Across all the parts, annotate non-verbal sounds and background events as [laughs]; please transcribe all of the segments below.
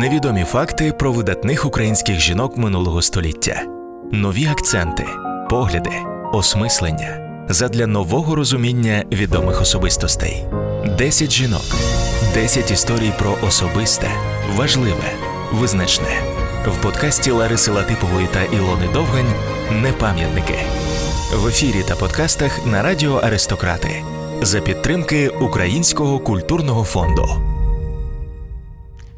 Невідомі факти про видатних українських жінок минулого століття, нові акценти, погляди, осмислення задля нового розуміння відомих особистостей. 10 жінок, 10 історій про особисте, важливе, визначне в подкасті Лариси Латипової та Ілони Довгань Непам'ятники в ефірі та подкастах на радіо Аристократи за підтримки Українського культурного фонду.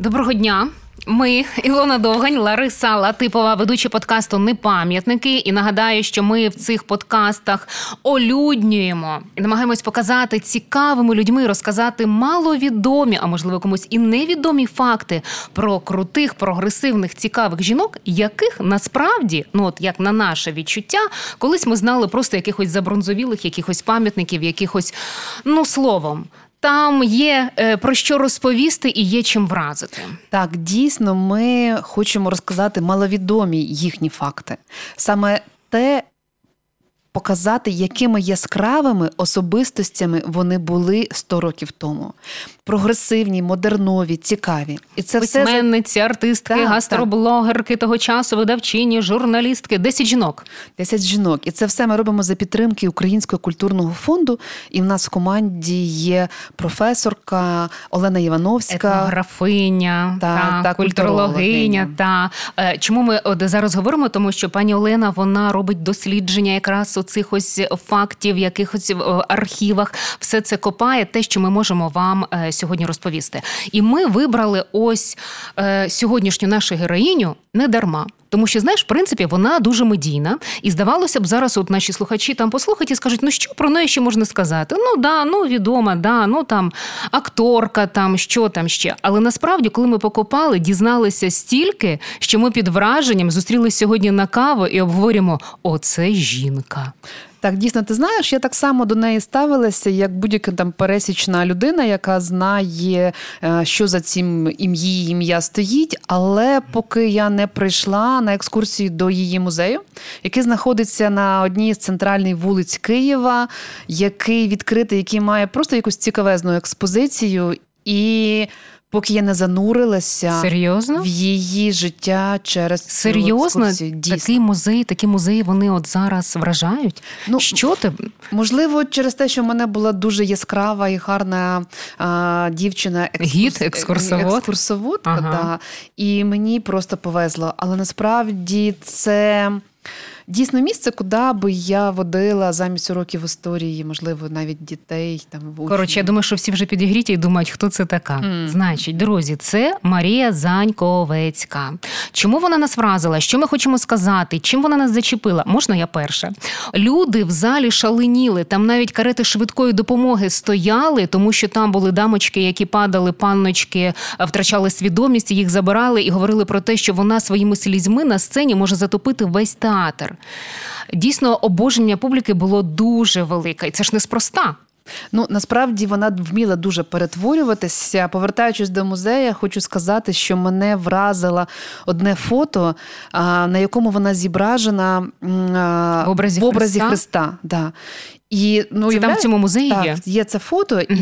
Доброго дня. Ми Ілона Довгань, Лариса Латипова, ведучі подкасту Непам'ятники. І нагадаю, що ми в цих подкастах олюднюємо і намагаємось показати цікавими людьми, розказати маловідомі, а можливо комусь і невідомі факти про крутих, прогресивних, цікавих жінок, яких насправді, ну от як на наше відчуття, колись ми знали просто якихось забронзовілих, якихось пам'ятників, якихось ну словом там є е, про що розповісти і є чим вразити. Так, дійсно, ми хочемо розказати маловідомі їхні факти. Саме те, показати, якими яскравими особистостями вони були 100 років тому. Прогресивні, модернові, цікаві. І це Письменниці, все... артистки, так, гастроблогерки так. того часу, видавчині, журналістки, 10 жінок. 10 жінок. І це все ми робимо за підтримки Українського культурного фонду. І в нас в команді є професорка Олена Івановська, етнографиня, та, та, культурологиня. Та. Е, чому ми от зараз говоримо? Тому що пані Олена вона робить дослідження якраз оцих ось фактів, якихось е, архівах, все це копає, те, що ми можемо вам е, сьогодні розповісти. І ми вибрали ось е, сьогоднішню нашу героїню не дарма. Тому що, знаєш, в принципі, вона дуже медійна, і здавалося б, зараз от наші слухачі там послухають і скажуть, ну що про неї ще можна сказати? Ну да, ну відома, да, ну там акторка, там що там ще. Але насправді, коли ми покопали, дізналися стільки, що ми під враженням зустрілися сьогодні на каву і обговорюємо: оце жінка. Так, дійсно, ти знаєш, я так само до неї ставилася, як будь-яка там пересічна людина, яка знає, е, що за цим ім'ї ім'я стоїть. Але поки я не прийшла на екскурсію до її музею, який знаходиться на одній з центральних вулиць Києва, який відкритий, який має просто якусь цікавезну експозицію. І поки я не занурилася Серйозно? в її життя через серйозно такий музей, такі музеї вони от зараз вражають. Ну що ти можливо, через те, що в мене була дуже яскрава і гарна а, дівчина, екскурс... Гід, екскурсовод. екскурсоводка, ага. да, і мені просто повезло. Але насправді це дійсно місце, куди би я водила замість уроків історії, можливо, навіть дітей там в Коротше, я думаю, що всі вже підігріті і думають, хто це така. Mm. Значить, друзі, це Марія Заньковецька. Чому вона нас вразила? Що ми хочемо сказати? Чим вона нас зачепила? Можна я перша? Люди в залі шаленіли. Там навіть карети швидкої допомоги стояли, тому що там були дамочки, які падали, панночки, втрачали свідомість, їх забирали і говорили про те, що вона своїми слізьми на сцені може затопити весь театр. Дійсно, обоження публіки було дуже велике, і це ж неспроста. Ну насправді вона вміла дуже перетворюватися. Повертаючись до музею, хочу сказати, що мене вразило одне фото, на якому вона зображена в образі, в образі Христа. Христа. Да. І ну це там в цьому музеї так, є? є це фото, угу.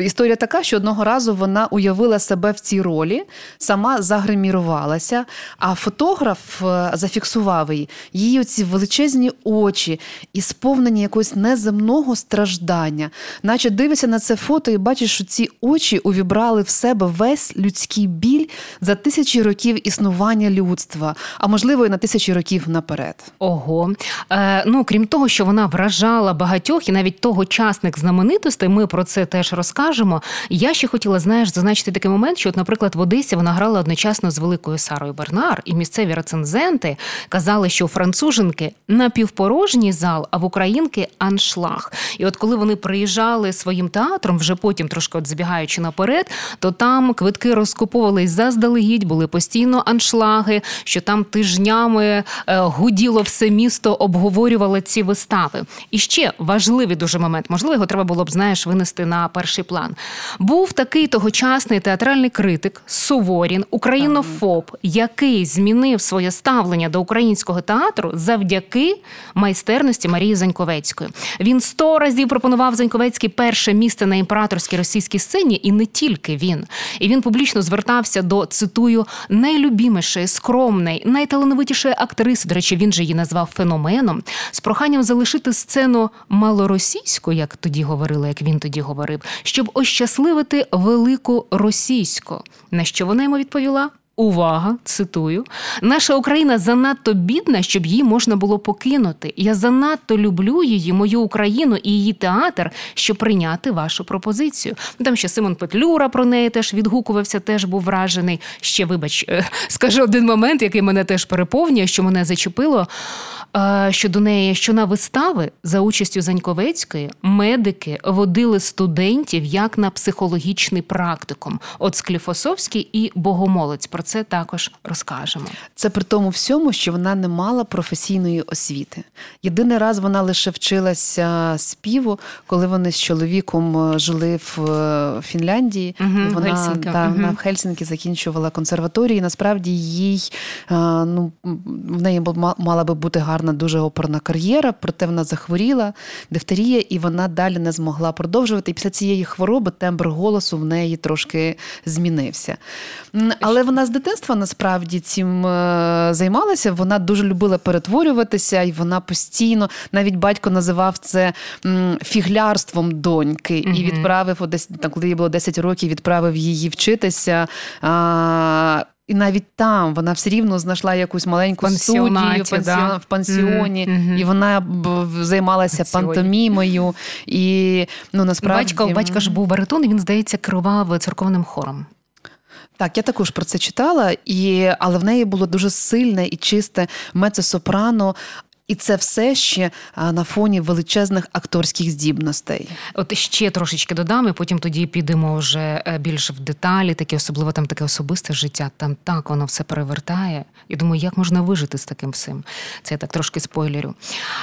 і історія така, що одного разу вона уявила себе в цій ролі, сама загримірувалася, а фотограф е, зафіксував її. Її оці величезні очі і сповнені якогось неземного страждання, наче дивишся на це фото і бачиш, що ці очі увібрали в себе весь людський біль за тисячі років існування людства, а можливо і на тисячі років наперед. Ого, Е, ну крім того, що вона вражала багато багатьох, і навіть тогочасних знаменитостей, ми про це теж розкажемо. Я ще хотіла, знаєш, зазначити такий момент, що, от, наприклад, в Одесі вона грала одночасно з великою Сарою Бернар, і місцеві рецензенти казали, що француженки напівпорожній зал, а в українки аншлаг. І от коли вони приїжджали своїм театром, вже потім трошки от забігаючи наперед, то там квитки розкуповувались заздалегідь, були постійно аншлаги, що там тижнями е, гуділо все місто, обговорювало ці вистави. І ще важливий дуже момент. Можливо, його треба було б знаєш винести на перший план. Був такий тогочасний театральний критик Суворін, українофоб, який змінив своє ставлення до українського театру завдяки майстерності Марії Заньковецької. Він сто разів пропонував Заньковецькій перше місце на імператорській російській сцені, і не тільки він. І він публічно звертався до цитую найлюбімішої, скромної, найталановитішої актриси. До речі, він же її назвав феноменом з проханням залишити сцену малоросійську, як тоді говорили, як він тоді говорив, щоб ощасливити велику російську. На що вона йому відповіла? Увага, цитую, наша Україна занадто бідна, щоб її можна було покинути. Я занадто люблю її, мою Україну і її театр, щоб прийняти вашу пропозицію. Там ще Симон Петлюра про неї теж відгукувався, теж був вражений. Ще, вибач, е, [laughs] скажу один момент, який мене теж переповнює, що мене зачепило. Е, щодо неї, що на вистави за участю Заньковецької медики водили студентів як на психологічний практикум. От Скліфосовський і Богомолець. Про це також розкажемо. Це при тому всьому, що вона не мала професійної освіти. Єдиний раз вона лише вчилася співу, коли вони з чоловіком е, жили в е, Фінляндії. Угу, вона да, угу. вона в Хельсінкі закінчувала консерваторію. І Насправді їй ну в неї мала би бути гарна, дуже оперна кар'єра, проте вона захворіла, дифтерія, і вона далі не змогла продовжувати. І після цієї хвороби тембр голосу в неї трошки змінився. Але вона з дитинства насправді цим е, займалася. Вона дуже любила перетворюватися, і вона постійно, навіть батько називав це фіглярством доньки і відправив десь коли їй було 10 років, відправив її вчитися. І навіть там вона все рівно знайшла якусь маленьку студію пансіон, да. в пансіоні, mm-hmm. і вона займалася Пансіоні. пантомімою. І ну насправді батько батька ж був баритон, і він здається керував церковним хором. Так, я також про це читала, і але в неї було дуже сильне і чисте мецо-сопрано, і це все ще на фоні величезних акторських здібностей. От ще трошечки додам, і потім тоді підемо вже е, більш в деталі, таке особливо там таке особисте життя. Там так воно все перевертає. І думаю, як можна вижити з таким всім. Це я так трошки спойлерю.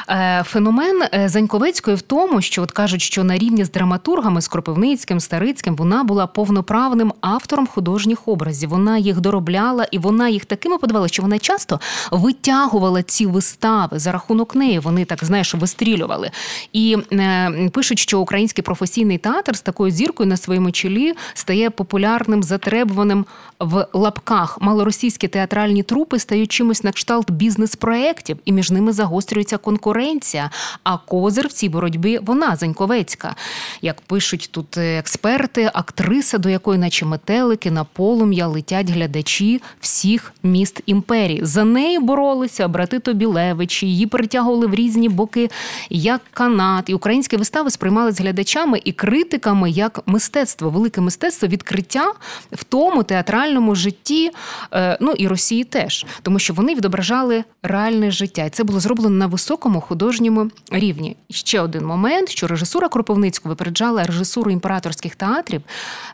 Е, феномен е, Заньковецької в тому, що от кажуть, що на рівні з драматургами з Кропивницьким, Старицьким вона була повноправним автором художніх образів. Вона їх доробляла, і вона їх такими подавала, що вона часто витягувала ці вистави за рахунок неї. Вони так знаєш, вистрілювали. І е, пишуть, що український професійний театр з такою зіркою на своєму чолі стає популярним, затребуваним в лапках. Малоросійські театральні трупи стають чимось на кшталт бізнес-проєктів, і між ними загострюється конкуренція. А козир в цій боротьбі вона Заньковецька. Як пишуть тут експерти, актриса, до якої, наче метелики, на полум'я летять глядачі всіх міст імперії. За нею боролися брати Тобілевичі, її перетягували в різні боки як канат. І українські вистави сприймали з глядачами і критиками як мистецтво, велике мистецтво відкриття в тому театральному житті, е, ну і Росії теж, тому що вони відображали реальне життя. І це було зроблено на високому художньому рівні. І ще один момент, що режисура Кропивницького випереджала режисуру імператорських театрів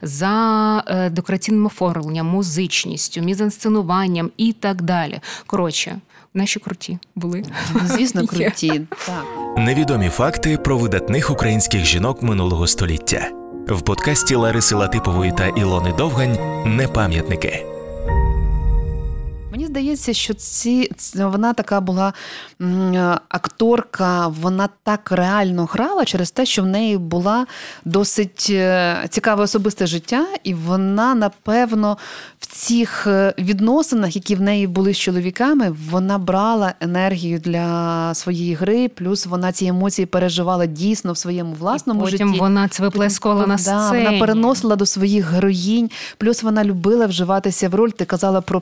за е, декораційним оформленням, музичністю, мізансценуванням і так далі. Коротше наші круті були. Звісно, [laughs] круті. так. Невідомі факти про видатних українських жінок минулого століття в подкасті Лариси Латипової та Ілони Довгань Непам'ятники. Мені здається, що ці вона така була акторка, вона так реально грала через те, що в неї була досить е, цікаве особисте життя, і вона, напевно, цих е, відносинах, які в неї були з чоловіками, вона брала енергію для своєї гри, плюс вона ці емоції переживала дійсно в своєму власному і потім житті. Вона це виплескувала на сцені. Да, Вона переносила до своїх героїнь, плюс вона любила вживатися в роль. Ти казала про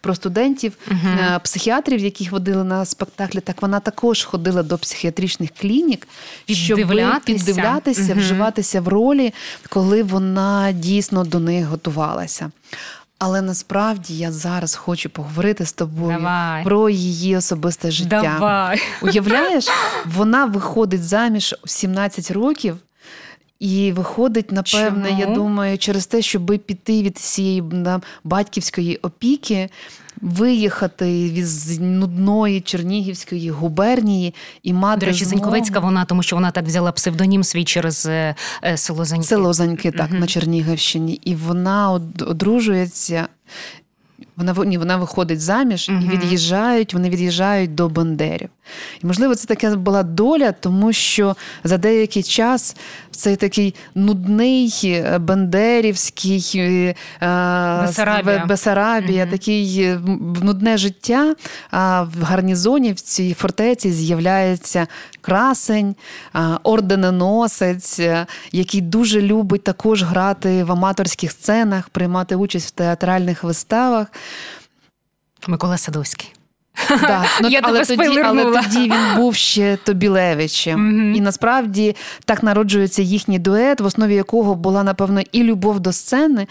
про студентів, uh психіатрів, яких водили на спектаклі. Так вона також ходила до психіатричних клінік, щоб піддивлятися, uh вживатися в ролі, коли вона дійсно до них готувалася. Але насправді я зараз хочу поговорити з тобою Давай. про її особисте життя. Давай. Уявляєш, вона виходить заміж у 17 років І виходить, напевне, Чому? я думаю, через те, щоб піти від цієї батьківської опіки, виїхати від нудної Чернігівської губернії і мати. До речі, змогу... Заньковецька вона, тому що вона так взяла псевдонім свій через е, е, село Заньки. Село Заньки, так, угу. на Чернігівщині. І вона одружується. Вона ні, вона виходить заміж uh-huh. і від'їжджають, вони від'їжджають до Бандерів. І, можливо, це така була доля, тому що за деякий час цей такий нудний е, бандерівський е, Бесарабія, Бесарабія uh-huh. такий е, нудне життя. А в гарнізоні в цій фортеці з'являється красень, орденоносець, який дуже любить також грати в аматорських сценах, приймати участь в театральних виставах. Микола Садовський. Да. [laughs] Ну, Я але, тоді, але тоді він був ще Тобілевичем. І насправді так народжується їхній дует, в основі якого була, напевно, і любов до сцени,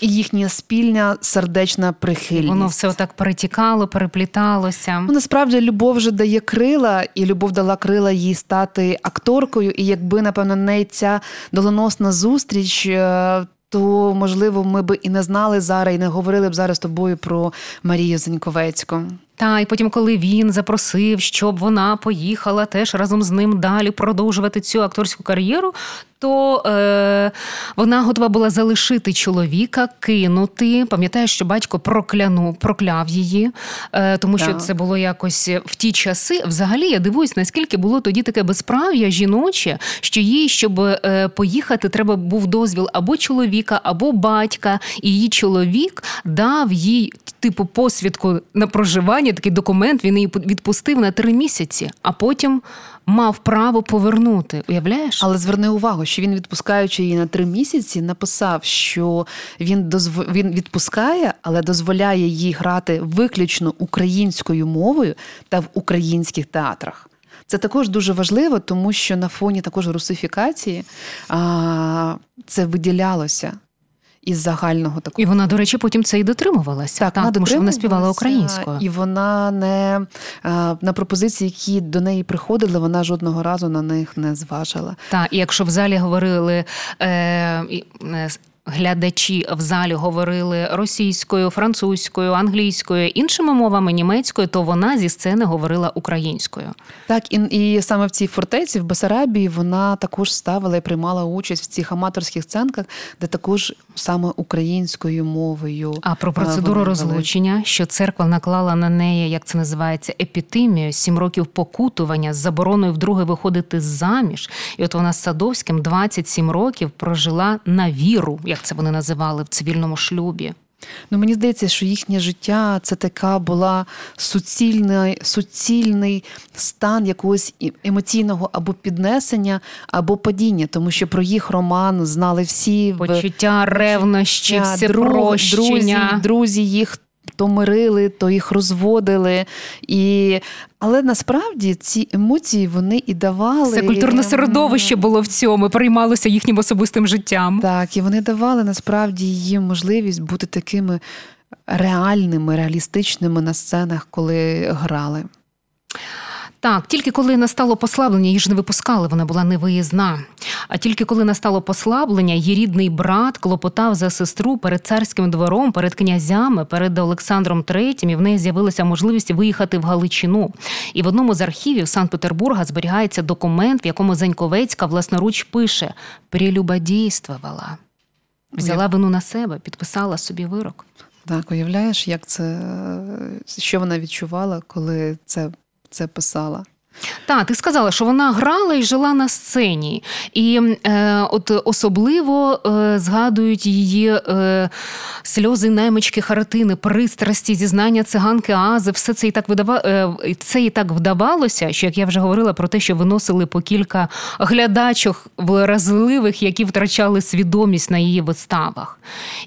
і їхня спільна сердечна прихильність. Воно все отак перетікало, перепліталося. Ну, Насправді любов вже дає крила, і любов дала крила їй стати акторкою. І якби, напевно, не ця доленосна зустріч. Е, то можливо ми би і не знали зараз, і не говорили б зараз з тобою про Марію Зеньковецьку. Та і потім, коли він запросив, щоб вона поїхала теж разом з ним далі продовжувати цю акторську кар'єру, то е, вона готова була залишити чоловіка, кинути. Пам'ятаєш, що батько прокляну, прокляв її, е, тому що так. це було якось в ті часи. Взагалі я дивуюсь, наскільки було тоді таке безправ'я жіноче, що їй, щоб е, поїхати, треба був дозвіл або чоловіка, або батька, і її чоловік дав їй типу посвідку на проживання. Такий документ він її відпустив на три місяці, а потім мав право повернути. Уявляєш? Але зверни увагу, що він, відпускаючи її на три місяці, написав, що він дозв... він відпускає, але дозволяє їй грати виключно українською мовою та в українських театрах. Це також дуже важливо, тому що на фоні також русифікації а, це виділялося із загального такого. І вона, до речі, потім це і дотримувалася. Так, так вона тому що вона співала українською. І вона не на пропозиції, які до неї приходили, вона жодного разу на них не зважила. Так, і якщо в залі говорили. Е, е глядачі в залі говорили російською, французькою, англійською, іншими мовами німецькою, то вона зі сцени говорила українською. Так, і і саме в цій фортеці в Басарабії вона також ставила і приймала участь в цих аматорських сценках, де також саме українською мовою. А про процедуру розлучення, що церква наклала на неї, як це називається, епітимію, сім років покутування з забороною вдруге виходити заміж. І от вона з Садовським 27 років прожила на віру як це вони називали в цивільному шлюбі. Ну, мені здається, що їхнє життя це така була суцільний, суцільний стан якогось емоційного або піднесення, або падіння, тому що про їх роман знали всі почуття ревнощі, все друзі, друзі їх то мирили, то їх розводили. І... Але насправді ці емоції вони і давали. Це культурне середовище було в цьому, приймалося їхнім особистим життям. Так, і вони давали насправді їм можливість бути такими реальними, реалістичними на сценах, коли грали. Так, тільки коли настало послаблення, її ж не випускали, вона була невиїзна. А тільки коли настало послаблення, її рідний брат клопотав за сестру перед царським двором, перед князями, перед Олександром III, і в неї з'явилася можливість виїхати в Галичину. І в одному з архівів Санкт-Петербурга зберігається документ, в якому Заньковецька власноруч пише прелюбодійствувала. Взяла вину на себе, підписала собі вирок. Так, уявляєш, як це що вона відчувала, коли це це писала. Так, ти сказала, що вона грала і жила на сцені, і е, от особливо е, згадують її е, сльози наймички Харатини, пристрасті, зізнання циганки Ази. Все це і так видава... Е, це і так вдавалося, що як я вже говорила про те, що виносили по кілька глядачок вразливих, які втрачали свідомість на її виставах.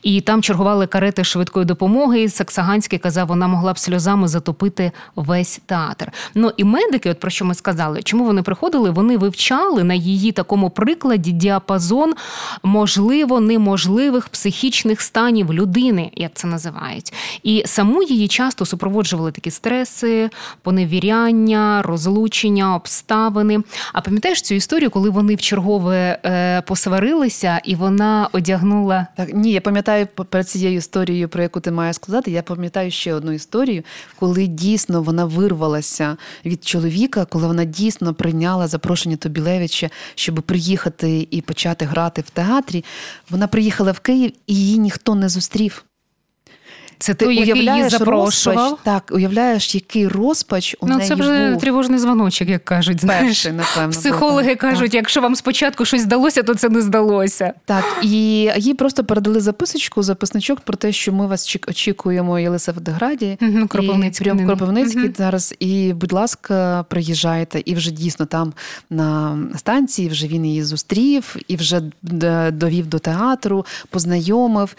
І там чергували карети швидкої допомоги. і Саксаганський казав, вона могла б сльозами затопити весь театр. Ну і медики, от про що ми сказали. Чому вони приходили? Вони вивчали на її такому прикладі діапазон можливо неможливих психічних станів людини, як це називають. І саму її часто супроводжували такі стреси, поневіряння, розлучення, обставини. А пам'ятаєш цю історію, коли вони в чергове е, посварилися, і вона одягнула так. Ні, я пам'ятаю перед цією історією, про яку ти маєш сказати. Я пам'ятаю ще одну історію, коли дійсно вона вирвалася від чоловіка, коли вона дійсно прийняла запрошення Тобілевича, щоб приїхати і почати грати в театрі. Вона приїхала в Київ і її ніхто не зустрів. Це ти той, який її запрошував? Розпач, так, уявляєш, який розпач у ну, неї це вже був. тривожний дзвоночок, як кажуть. Знаєш. Перший, напевно. Психологи був, кажуть, так. якщо вам спочатку щось здалося, то це не здалося. Так, і їй просто передали записочку, записничок про те, що ми вас очікуємо в Єлисаветграді. Угу, Кропивницький. І, Кропивницький угу. зараз. І, будь ласка, приїжджайте. І вже дійсно там на станції вже він її зустрів і вже довів до театру, познайомив.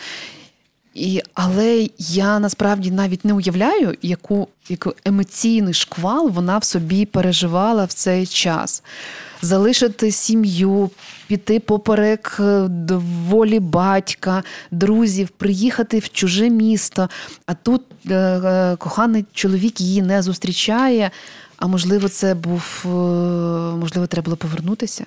І, Але я насправді навіть не уявляю, яку, яку емоційний шквал вона в собі переживала в цей час. Залишити сім'ю, піти поперек е, волі батька, друзів, приїхати в чуже місто, а тут е, е, коханий чоловік її не зустрічає. А можливо, це був е, можливо, треба було повернутися.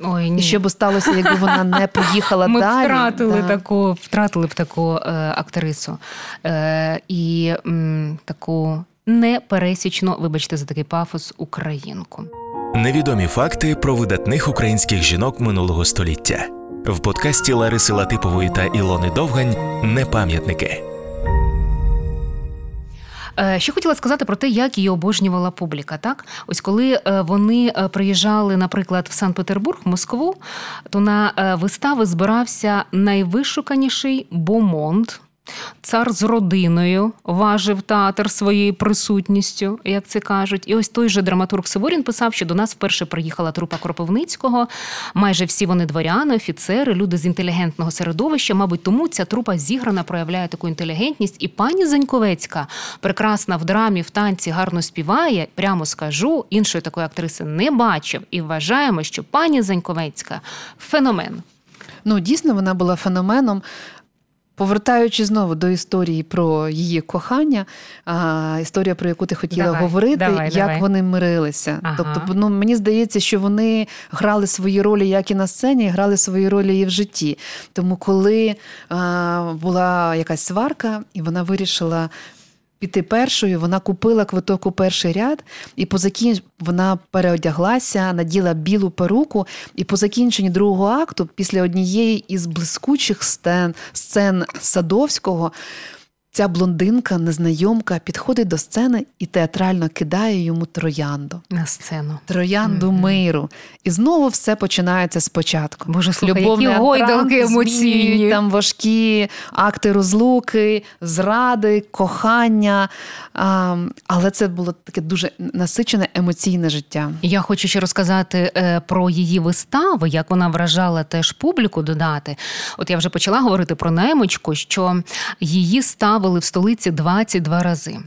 Ой, ні. І що б сталося, якби вона не [laughs] поїхала Ми далі? Ми втратили да. таку, втратили б таку е, актрису е, і м, таку непересічну, вибачте, за такий пафос, українку. Невідомі факти про видатних українських жінок минулого століття в подкасті Лариси Латипової та Ілони Довгань Непам'ятники. Е, ще хотіла сказати про те, як її обожнювала публіка. Так, ось коли е, вони е, приїжджали, наприклад, в Санкт-Петербург, Москву, то на вистави збирався найвишуканіший бомонд. Цар з родиною важив театр своєю присутністю, як це кажуть. І ось той же драматург Сиворін писав, що до нас вперше приїхала трупа Кропивницького. Майже всі вони дворяни, офіцери, люди з інтелігентного середовища. Мабуть, тому ця трупа зіграна проявляє таку інтелігентність. І пані Заньковецька прекрасна в драмі, в танці гарно співає. Прямо скажу, іншої такої актриси не бачив. І вважаємо, що пані Заньковецька феномен. Ну, дійсно, вона була феноменом. Повертаючи знову до історії про її кохання, а, історія, про яку ти хотіла давай, говорити, давай, як давай. вони мирилися. Ага. Тобто, ну мені здається, що вони грали свої ролі як і на сцені, і грали свої ролі і в житті. Тому, коли а, була якась сварка, і вона вирішила піти першою. Вона купила квиток у перший ряд, і по закінч... вона переодяглася, наділа білу перуку. І по закінченні другого акту, після однієї із блискучих сцен, сцен Садовського. Ця блондинка, незнайомка, підходить до сцени і театрально кидає йому троянду. На сцену. Троянду mm-hmm. миру. І знову все починається спочатку. Боже, слухай, які гойдалки емоційні. Там важкі акти розлуки, зради, кохання. А, Але це було таке дуже насичене емоційне життя. Я хочу ще розказати е, про її вистави, як вона вражала теж публіку додати. От я вже почала говорити про наймочку, що її став ставили в столиці 22 рази.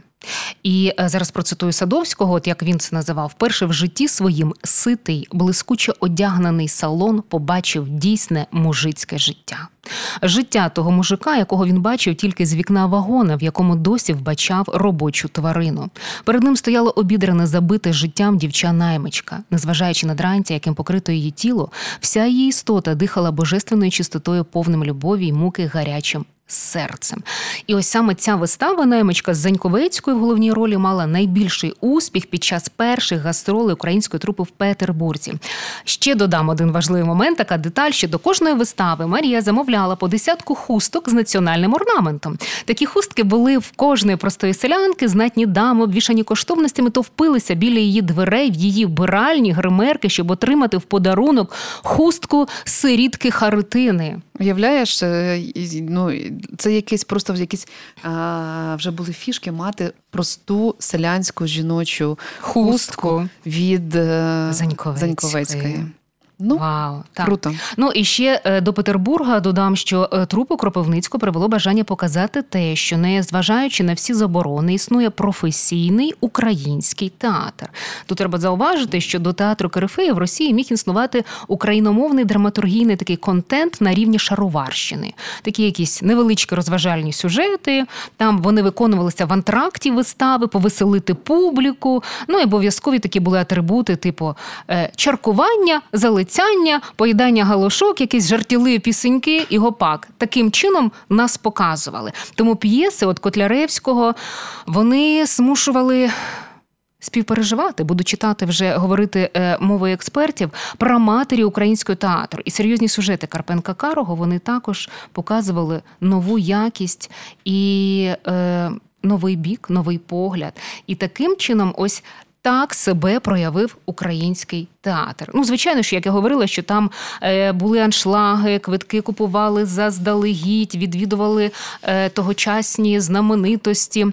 І е, зараз процитую Садовського, от як він це називав, вперше в житті своїм ситий, блискуче одягнений салон побачив дійсне мужицьке життя. Життя того мужика, якого він бачив тільки з вікна вагона, в якому досі вбачав робочу тварину. Перед ним стояло обідрене забите життям дівча наймичка, незважаючи на дрантя, яким покрито її тіло, вся її істота дихала божественною чистотою, повним любові й муки гарячим серцем. І ось саме ця вистава наймичка з Заньковецькою в головній ролі мала найбільший успіх під час перших гастролей української трупи в Петербурзі. Ще додам один важливий момент, така деталь, що до кожної вистави Марія замовляла по десятку хусток з національним орнаментом. Такі хустки були в кожної простої селянки, знатні дами, обвішані коштовностями, то впилися біля її дверей в її вбиральні гримерки, щоб отримати в подарунок хустку сирітки Харитини. Уявляєш, е, ну це якийсь просто якісь а, вже були фішки мати просту селянську жіночу хустку, хустку від е, Заньковецької. Заньковецької. Ну, Вау, так. круто. Ну і ще е, до Петербурга додам, що е, трупу Кропивницького привело бажання показати те, що не зважаючи на всі заборони, існує професійний український театр. Тут треба зауважити, що до театру Корифея в Росії міг існувати україномовний драматургійний такий контент на рівні шароварщини, такі якісь невеличкі розважальні сюжети. Там вони виконувалися в антракті вистави, повеселити публіку. Ну і обов'язкові такі були атрибути, типу е, чаркування, залицяння, поїдання галушок, якісь жартівливі пісеньки і гопак. Таким чином нас показували. Тому п'єси от Котляревського вони змушували співпереживати, буду читати вже говорити е, мовою експертів про матері українського театру. І серйозні сюжети Карпенка Карого вони також показували нову якість і е, новий бік, новий погляд. І таким чином, ось. Так себе проявив український театр. Ну, звичайно ж, як я говорила, що там е, були аншлаги, квитки купували заздалегідь, відвідували е, тогочасні знаменитості.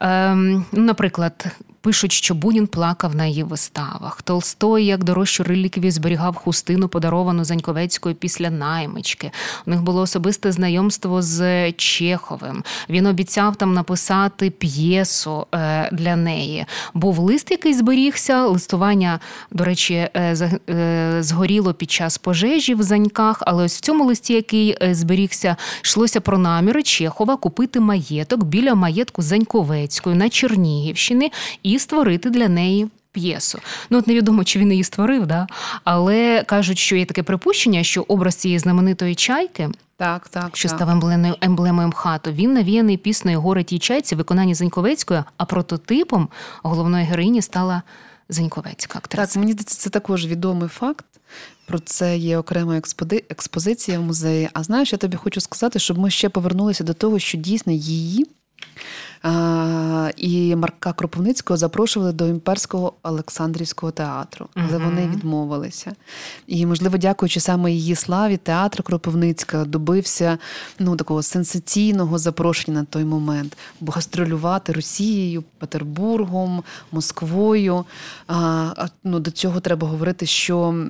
Е, наприклад, Пишуть, що Бунін плакав на її виставах. Толстой, як дорожчу реліквію, зберігав хустину, подаровану Заньковецькою після наймички. У них було особисте знайомство з Чеховим. Він обіцяв там написати п'єсу е, для неї. Був лист, який зберігся. Листування, до речі, е, е, згоріло під час пожежі в Заньках. Але ось в цьому листі, який зберігся, йшлося про наміри Чехова купити маєток біля маєтку Заньковецької на Чернігівщині. і і створити для неї. П'єсу. Ну, от невідомо, чи він її створив, да? але кажуть, що є таке припущення, що образ цієї знаменитої чайки, так, так, що так. став емблемою емблемою МХАТу, він навіяний піснею Горе тій чайці, виконанні Заньковецької, а прототипом головної героїні стала Заньковецька актриса. Так, мені здається, це також відомий факт. Про це є окрема експозиція в музеї. А знаєш, я тобі хочу сказати, щоб ми ще повернулися до того, що дійсно її і Марка Кропивницького запрошували до імперського Олександрівського театру, але uh-huh. вони відмовилися. І, можливо, дякуючи саме її славі, театр Кропивницька добився ну, такого сенсаційного запрошення на той момент, бо гастролювати Росією, Петербургом, Москвою. А, ну, До цього треба говорити, що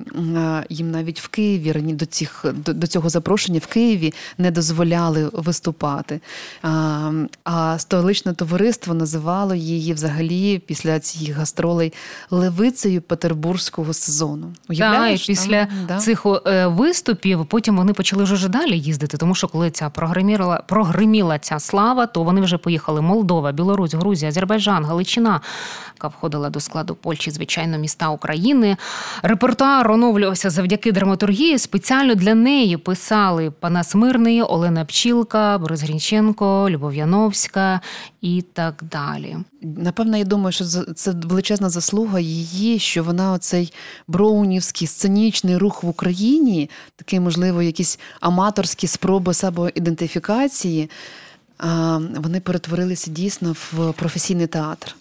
їм навіть в Києві до цих, до, до цього запрошення в Києві не дозволяли виступати. А, а столичне товариство називало її взагалі після цих гастролей левицею петербурзького сезону. Уявляєш? Так, і після Там, цих е, виступів потім вони почали вже далі їздити, тому що коли ця прогреміла, прогреміла ця слава, то вони вже поїхали Молдова, Білорусь, Грузія, Азербайджан, Галичина, яка входила до складу Польщі, звичайно, міста України. Репертуар оновлювався завдяки драматургії. Спеціально для неї писали Панас Мирний, Олена Пчілка, Борис Грінченко, Любов Яновська і так далі. Напевно, я думаю, що це величезна заслуга її, що вона оцей броунівський сценічний рух в Україні, такий, можливо, якісь аматорські спроби самоідентифікації, вони перетворилися дійсно в професійний театр.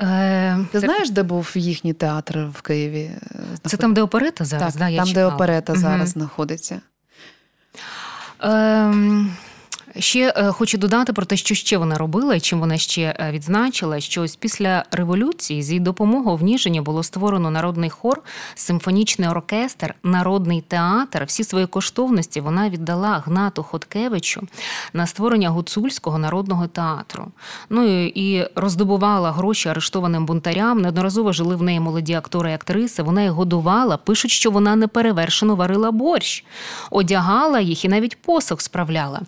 Е, Ти знаєш, де був їхній театр в Києві? Це там, де оперета зараз? Так, да, я Там, чекала. де оперета зараз угу. знаходиться. Ем... Ще е, хочу додати про те, що ще вона робила і чим вона ще е, відзначила, що ось після революції з її допомогою в Ніжині було створено народний хор, симфонічний оркестр, народний театр. Всі свої коштовності вона віддала Гнату Хоткевичу на створення гуцульського народного театру. Ну і роздобувала гроші арештованим бунтарям. Неодноразово жили в неї молоді актори і актриси. Вона їх годувала. Пишуть, що вона неперевершено варила борщ, одягала їх і навіть посох справляла.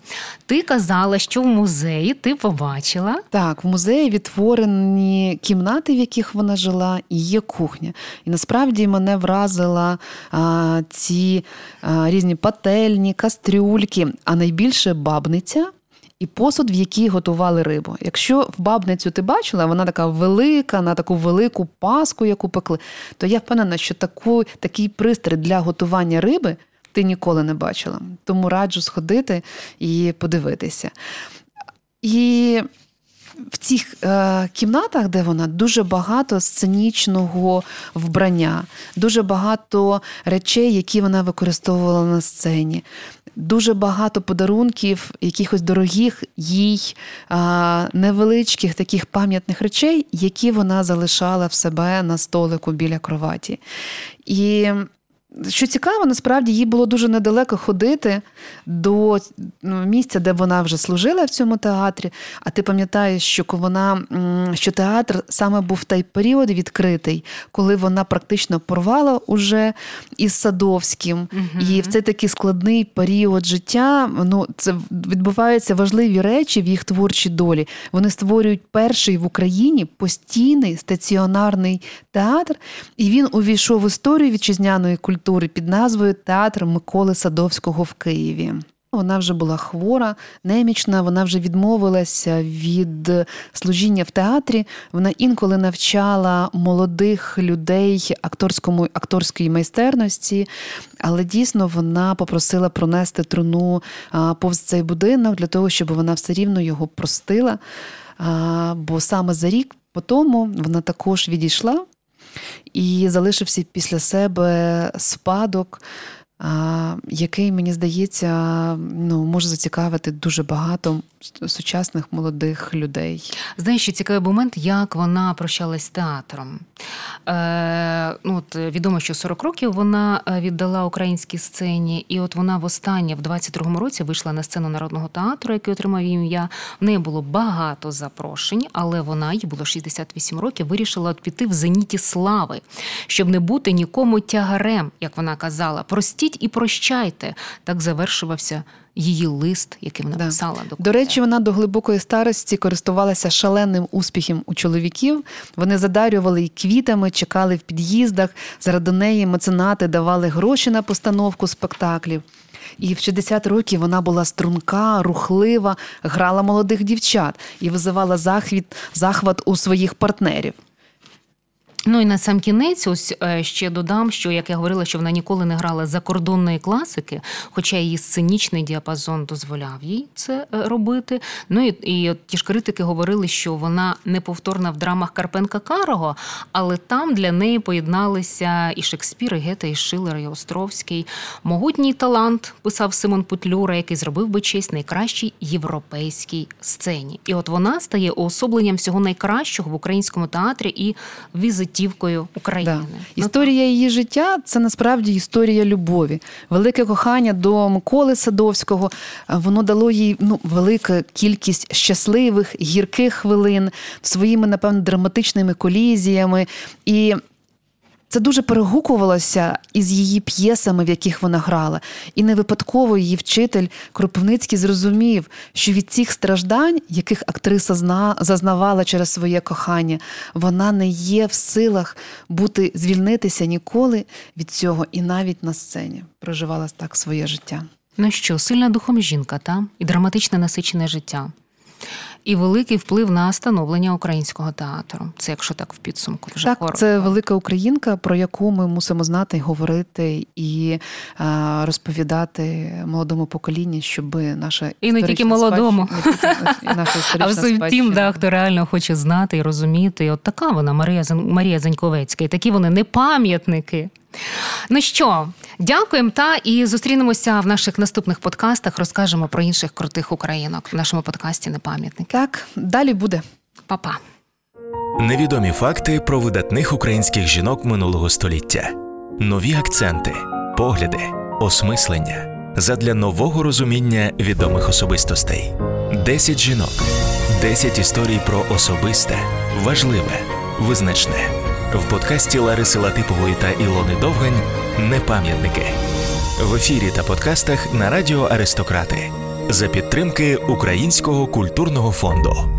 Ти казала, що в музеї ти побачила. Так, в музеї відтворені кімнати, в яких вона жила, і є кухня. І насправді мене вразила а, ці а, різні пательні, кастрюльки, а найбільше бабниця. І посуд, в якій готували рибу. Якщо в бабницю ти бачила, вона така велика, на таку велику паску, яку пекли, то я впевнена, що таку, такий пристрій для готування риби ти ніколи не бачила. Тому раджу сходити і подивитися. І в цих е, кімнатах, де вона дуже багато сценічного вбрання, дуже багато речей, які вона використовувала на сцені. Дуже багато подарунків, якихось дорогих їй а, невеличких таких пам'ятних речей, які вона залишала в себе на столику біля кроваті. І що цікаво, насправді їй було дуже недалеко ходити до ну, місця, де вона вже служила в цьому театрі. А ти пам'ятаєш, що вона що театр саме був той період відкритий, коли вона практично порвала уже із Садовським, угу. і в цей такий складний період життя ну це відбуваються важливі речі в їх творчій долі. Вони створюють перший в Україні постійний стаціонарний театр, і він увійшов в історію вітчизняної культури під назвою Театр Миколи Садовського в Києві. Вона вже була хвора, немічна, вона вже відмовилася від служіння в театрі. Вона інколи навчала молодих людей акторському акторської майстерності, але дійсно вона попросила пронести труну повз цей будинок для того, щоб вона все рівно його простила. Бо саме за рік по тому вона також відійшла і залишився після себе спадок який, мені здається, ну, може зацікавити дуже багато сучасних молодих людей. Знаєш, що цікавий момент, як вона прощалась з театром. Е, ну, от Відомо, що 40 років вона е, віддала українській сцені, і от вона востаннє в 22-му році вийшла на сцену народного театру, який отримав ім'я. В неї було багато запрошень, але вона, їй було 68 років, вирішила піти в зеніті слави, щоб не бути нікому тягарем, як вона казала. Простіть і прощайте. Так завершувався її лист, який вона писала до До речі, вона до глибокої старості користувалася шаленим успіхом у чоловіків. Вони задарювали її квітами, чекали в під'їздах. Заради неї меценати давали гроші на постановку спектаклів. І в 60 років вона була струнка, рухлива, грала молодих дівчат і визивала захват, захват у своїх партнерів. Ну і на сам кінець, ось е, ще додам, що як я говорила, що вона ніколи не грала закордонної класики, хоча її сценічний діапазон дозволяв їй це е, робити. Ну і і ті ж критики говорили, що вона неповторна в драмах Карпенка Карого, але там для неї поєдналися і Шекспір, і Гета, і Шилер, і Островський. Могутній талант писав Симон Петлюра, який зробив би честь найкращій європейській сцені. І от вона стає уособленням всього найкращого в українському театрі і візиті візитівкою України. Да. Ну, історія її життя це насправді історія любові, велике кохання до Миколи Садовського. Воно дало їй ну велику кількість щасливих гірких хвилин своїми, напевно, драматичними колізіями і. Це дуже перегукувалося із її п'єсами, в яких вона грала. І не випадково її вчитель Кропивницький зрозумів, що від цих страждань, яких актриса зазнавала через своє кохання, вона не є в силах бути звільнитися ніколи від цього, і навіть на сцені проживала так своє життя. Ну що, сильна духом жінка, та і драматичне насичене життя і великий вплив на становлення українського театру. Це якщо так в підсумку вже так, коротко. це велика українка, про яку ми мусимо знати, говорити і а, розповідати молодому поколінню, щоб наша і не тільки молодому, а [laughs] всім, да, хто реально хоче знати і розуміти. І От така вона Марія Марія Заньковецька, і такі вони не пам'ятники. Ну що, дякуємо та і зустрінемося в наших наступних подкастах. Розкажемо про інших крутих українок в нашому подкасті Непам'ятники. Так, далі буде. Па-па. Невідомі факти про видатних українських жінок минулого століття, нові акценти, погляди, осмислення задля нового розуміння відомих особистостей. Десять жінок, десять історій про особисте, важливе, визначне в подкасті Лариси Латипової та Ілони Довгань Непам'ятники в ефірі та подкастах на радіо Аристократи за підтримки Українського культурного фонду.